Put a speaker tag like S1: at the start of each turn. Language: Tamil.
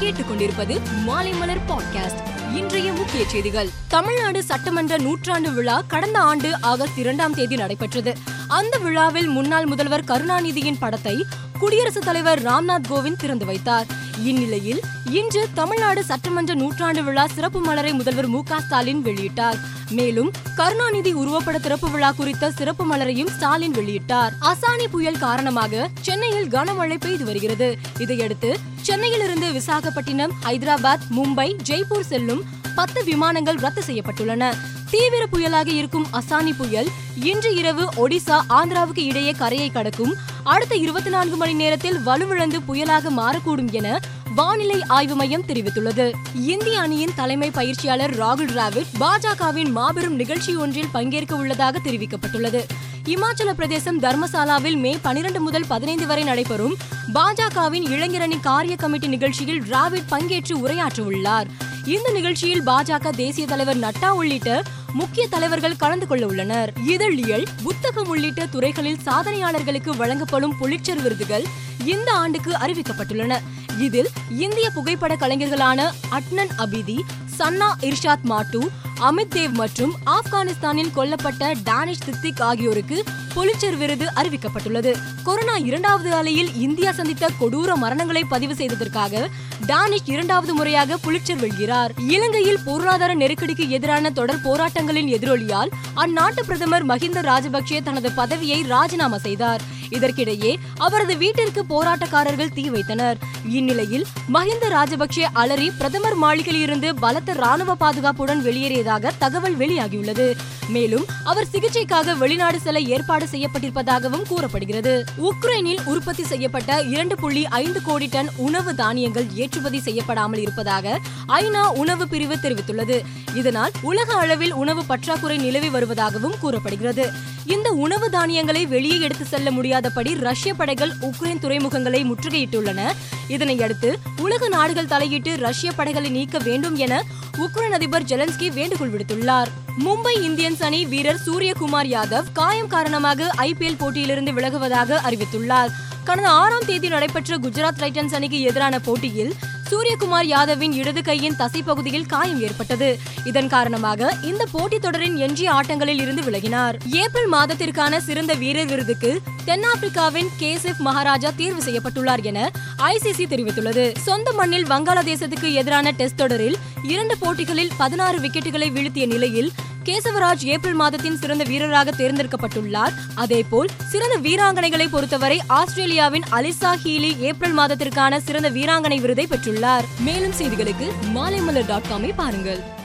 S1: கேட்டுக்கொண்டிருப்பது மாலைமலர் பாட்காஸ்ட் இன்றைய முக்கிய செய்திகள். தமிழ்நாடு சட்டமன்ற நூற்றாண்டு விழா கடந்த ஆண்டு ஆகஸ்ட் இரண்டாம் தேதி நடைபெற்றது. அந்த விழாவில் முன்னாள் முதல்வர் கருணாநிதியின் படத்தை குடியரசுத் தலைவர் ராம்நாத் கோவிந்த் திறந்து வைத்தார். இந்நிலையில் இன்று தமிழ்நாடு சட்டமன்ற நூற்றாண்டு விழா சிறப்பு மலரை முதல்வர் மு ஸ்டாலின் வெளியிட்டார். மேலும் கருணாநிதி உருவப்பட திறப்பு விழா குறித்த சிறப்பு மலரையும் ஸ்டாலின் வெளியிட்டார். அசானி புயல் காரணமாக சென்னையில் கனமழை பெய்து வருகிறது. இதையடுத்து சென்னையிலிருந்து விசாகப்பட்டினம் ஹைதராபாத் மும்பை ஜெய்ப்பூர் செல்லும் பத்து விமானங்கள் ரத்து செய்யப்பட்டுள்ளன. தீவிர புயலாக இருக்கும் அசானி புயல் இன்று இரவு ஒடிசா ஆந்திராவுக்கு இடையே கரையை கடக்கும். அடுத்த இருபத்தி நான்கு மணி நேரத்தில் வலுவிழந்து புயலாக மாறக்கூடும் என வானிலை ஆய்வு மையம் தெரிவித்துள்ளது. இந்திய அணியின் தலைமை பயிற்சியாளர் ராகுல் டிராவிட் பாஜகவின் மாபெரும் நிகழ்ச்சி ஒன்றில் பங்கேற்க உள்ளதாக தெரிவிக்கப்பட்டுள்ளது. இமாச்சல பிரதேசம் தர்மசாலாவில் மே பனிரெண்டு முதல் பதினைந்து வரை நடைபெறும் பாஜகவின் இளைஞரணி காரிய கமிட்டி நிகழ்ச்சியில் டிராவிட் பங்கேற்று உரையாற்ற உள்ளார் இந்த நிகழ்ச்சியில் பாஜக தேசிய தலைவர் நட்டா உள்ளிட்ட முக்கிய தலைவர்கள் கலந்து கொள்ள உள்ளனர். இதழியல் புத்தகம் உள்ளிட்ட துறைகளில் சாதனையாளர்களுக்கு வழங்கப்படும் புலிட்சர் விருதுகள் இந்த ஆண்டுக்கு அறிவிக்கப்பட்டுள்ளன. இதில் இந்திய புகைப்பட கலைஞர்களான அட்னன் அபிதி சன்னா இர்ஷாத் மாட்டு அமித் தேவ் மற்றும் ஆப்கானிஸ்தானில் கொல்லப்பட்ட டானிஷ் சித்திக் ஆகியோருக்கு புலிச்சர் விருது அறிவிக்கப்பட்டுள்ளது. கொரோனா இரண்டாவது அலையில் இந்தியா சந்தித்த கொடூர மரணங்களை பதிவு செய்ததற்காக டானிஷ் இரண்டாவது முறையாக புலிச்சர் வெல்கிறார். இலங்கையில் பொருளாதார நெருக்கடிக்கு எதிரான தொடர் போராட்டங்களின் எதிரொலியால் அந்நாட்டு பிரதமர் மஹிந்த ராஜபக்சே தனது பதவியை ராஜினாமா செய்தார். இதற்கிடையே அவரது வீட்டிற்கு போராட்டக்காரர்கள் தீ வைத்தனர். இந்நிலையில் மஹிந்த ராஜபக்சே அலறி பிரதமர் மாளிகையில் இருந்து பலத்த ராணுவ பாதுகாப்புடன் வெளியேறியதாக தகவல் வெளியாகியுள்ளது. மேலும் அவர் சிகிச்சைக்காக வெளிநாடு செல்ல ஏற்பாடு செய்யப்பட்டிருப்பதாகவும் கூறப்படுகிறது. உக்ரைனில் உற்பத்தி செய்யப்பட்ட இரண்டு புள்ளி ஐந்து கோடி டன் உணவு தானியங்கள் ஏற்றுமதி செய்யப்படாமல் இருப்பதாக ஐநா உணவு பிரிவு தெரிவித்துள்ளது. இதனால் உலக அளவில் உணவு பற்றாக்குறை நிலவி வருவதாகவும் கூறப்படுகிறது. இந்த உணவு தானியங்களை வெளியே எடுத்து செல்ல முடியாதபடி ரஷ்ய படைகள் உக்ரைன் துறைமுகங்களை முற்றுகையிட்டுள்ளன. இதனையடுத்து உலக நாடுகள் தலையிட்டு ரஷ்ய படைகளை நீக்க வேண்டும் என உக்ரைன் அதிபர் ஜெலன்ஸ்கி வேண்டுகோள் விடுத்துள்ளார். மும்பை இந்தியன்ஸ் அணி வீரர் சூரியகுமார் யாதவ் காயம் காரணமாக ஐபிஎல் போட்டியிலிருந்து விலகுவதாக அறிவித்துள்ளார். கடந்த ஆறாம் தேதி நடைபெற்ற குஜராத் டைட்டன்ஸ் அணிக்கு எதிரான போட்டியில் சூரியகுமார் யாதவின் இடது கையின் தசை பகுதியில் காயம் ஏற்பட்டது. இதன் காரணமாக இந்த போட்டித் தொடரின் எஞ்சிய ஆட்டங்களில் இருந்து விலகினார். ஏப்ரல் மாதத்திற்கான சிறந்த வீரர் விருதுக்கு தென்னாப்பிரிக்காவின் கேசிப் மகாராஜா தேர்வு செய்யப்பட்டுள்ளார் என ஐசிசி தெரிவித்துள்ளது. சொந்த மண்ணில் வங்காளதேசத்துக்கு எதிரான டெஸ்ட் தொடரில் இரண்டு போட்டிகளில் பதினாறு விக்கெட்டுகளை வீழ்த்திய நிலையில் கேசவராஜ் ஏப்ரல் மாதத்தின் சிறந்த வீரராக தேர்ந்தெடுக்கப்பட்டுள்ளார். அதேபோல் சிறந்த வீராங்கனைகளை பொறுத்தவரை ஆஸ்திரேலியாவின் அலிசா ஹீலி ஏப்ரல் மாதத்திற்கான சிறந்த வீராங்கனை விருதை பெற்றுள்ளார். மேலும் செய்திகளுக்கு மாலைமலர் டாட் காமை பாருங்கள்.